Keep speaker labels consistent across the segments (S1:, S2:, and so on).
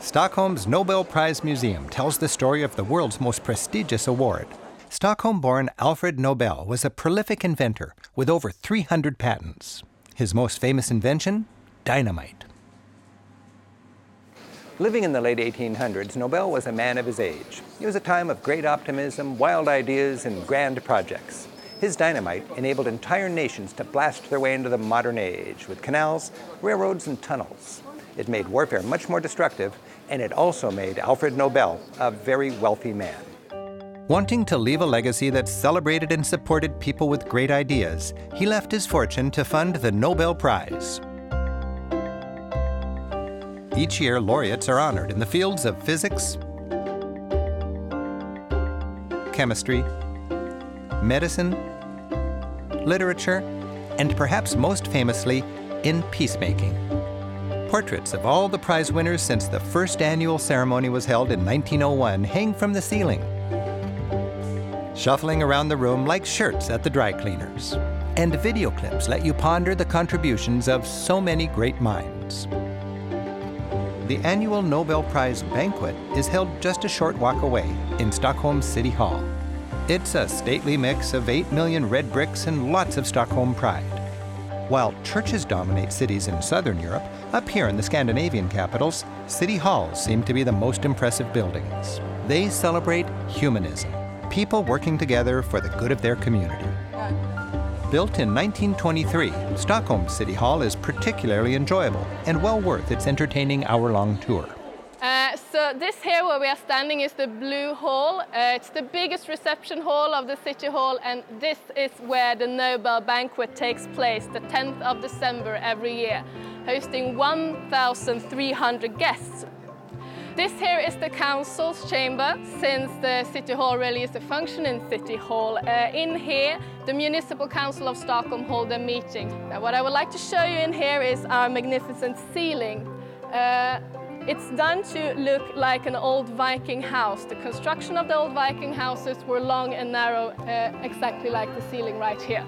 S1: Stockholm's Nobel Prize Museum tells the story of the world's most prestigious award. Stockholm born Alfred Nobel was a prolific inventor with over 300 patents. His most famous invention? Dynamite. Living in the late 1800s, Nobel was a man of his age. It was a time of great optimism, wild ideas, and grand projects. His dynamite enabled entire nations to blast their way into the modern age with canals, railroads, and tunnels. It made warfare much more destructive, and it also made Alfred Nobel a very wealthy man. Wanting to leave a legacy that celebrated and supported people with great ideas, he left his fortune to fund the Nobel Prize. Each year, laureates are honored in the fields of physics, chemistry, medicine, literature, and perhaps most famously, in peacemaking. Portraits of all the prize winners since the first annual ceremony was held in 1901 hang from the ceiling, shuffling around the room like shirts at the dry cleaners. And video clips let you ponder the contributions of so many great minds. The annual Nobel Prize banquet is held just a short walk away in Stockholm City Hall. It's a stately mix of 8 million red bricks and lots of Stockholm pride. While churches dominate cities in southern Europe, up here in the Scandinavian capitals, city halls seem to be the most impressive buildings. They celebrate humanism, people working together for the good of their community. Built in 1923, Stockholm City Hall is particularly enjoyable and well worth its entertaining hour long tour.
S2: Uh, so this here where we are standing is the Blue Hall. Uh, it's the biggest reception hall of the City Hall and this is where the Nobel Banquet takes place the 10th of December every year, hosting 1,300 guests this here is the council's chamber, since the City Hall really is a functioning City Hall. Uh, in here, the Municipal Council of Stockholm hold a meeting. Now, what I would like to show you in here is our magnificent ceiling. It's done to look like an old Viking house. The construction of the old Viking houses were long and narrow, uh, exactly like the ceiling right here.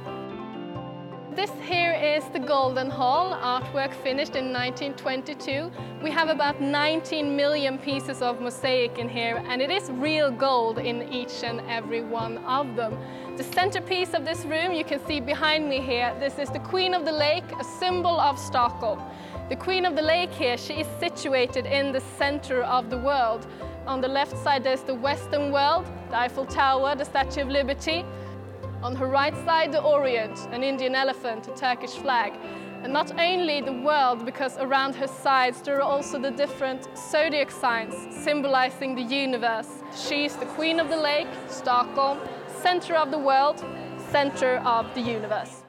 S2: This here is the Golden Hall, artwork finished in 1922. We have about 19 million pieces of mosaic in here and it is real gold in each and every one of them. The centerpiece of this room you can see behind me here, this is the Queen of the Lake, a symbol of Stockholm. The Queen of the Lake here, she is situated in the center of the world. On the left side there's the Western world, the Eiffel Tower, the Statue of Liberty, on her right side, the Orient, an Indian elephant, a Turkish flag. And not only the world, because around her sides there are also the different zodiac signs symbolizing the universe. She is the queen of the lake, Stockholm, center of the world, center of the universe.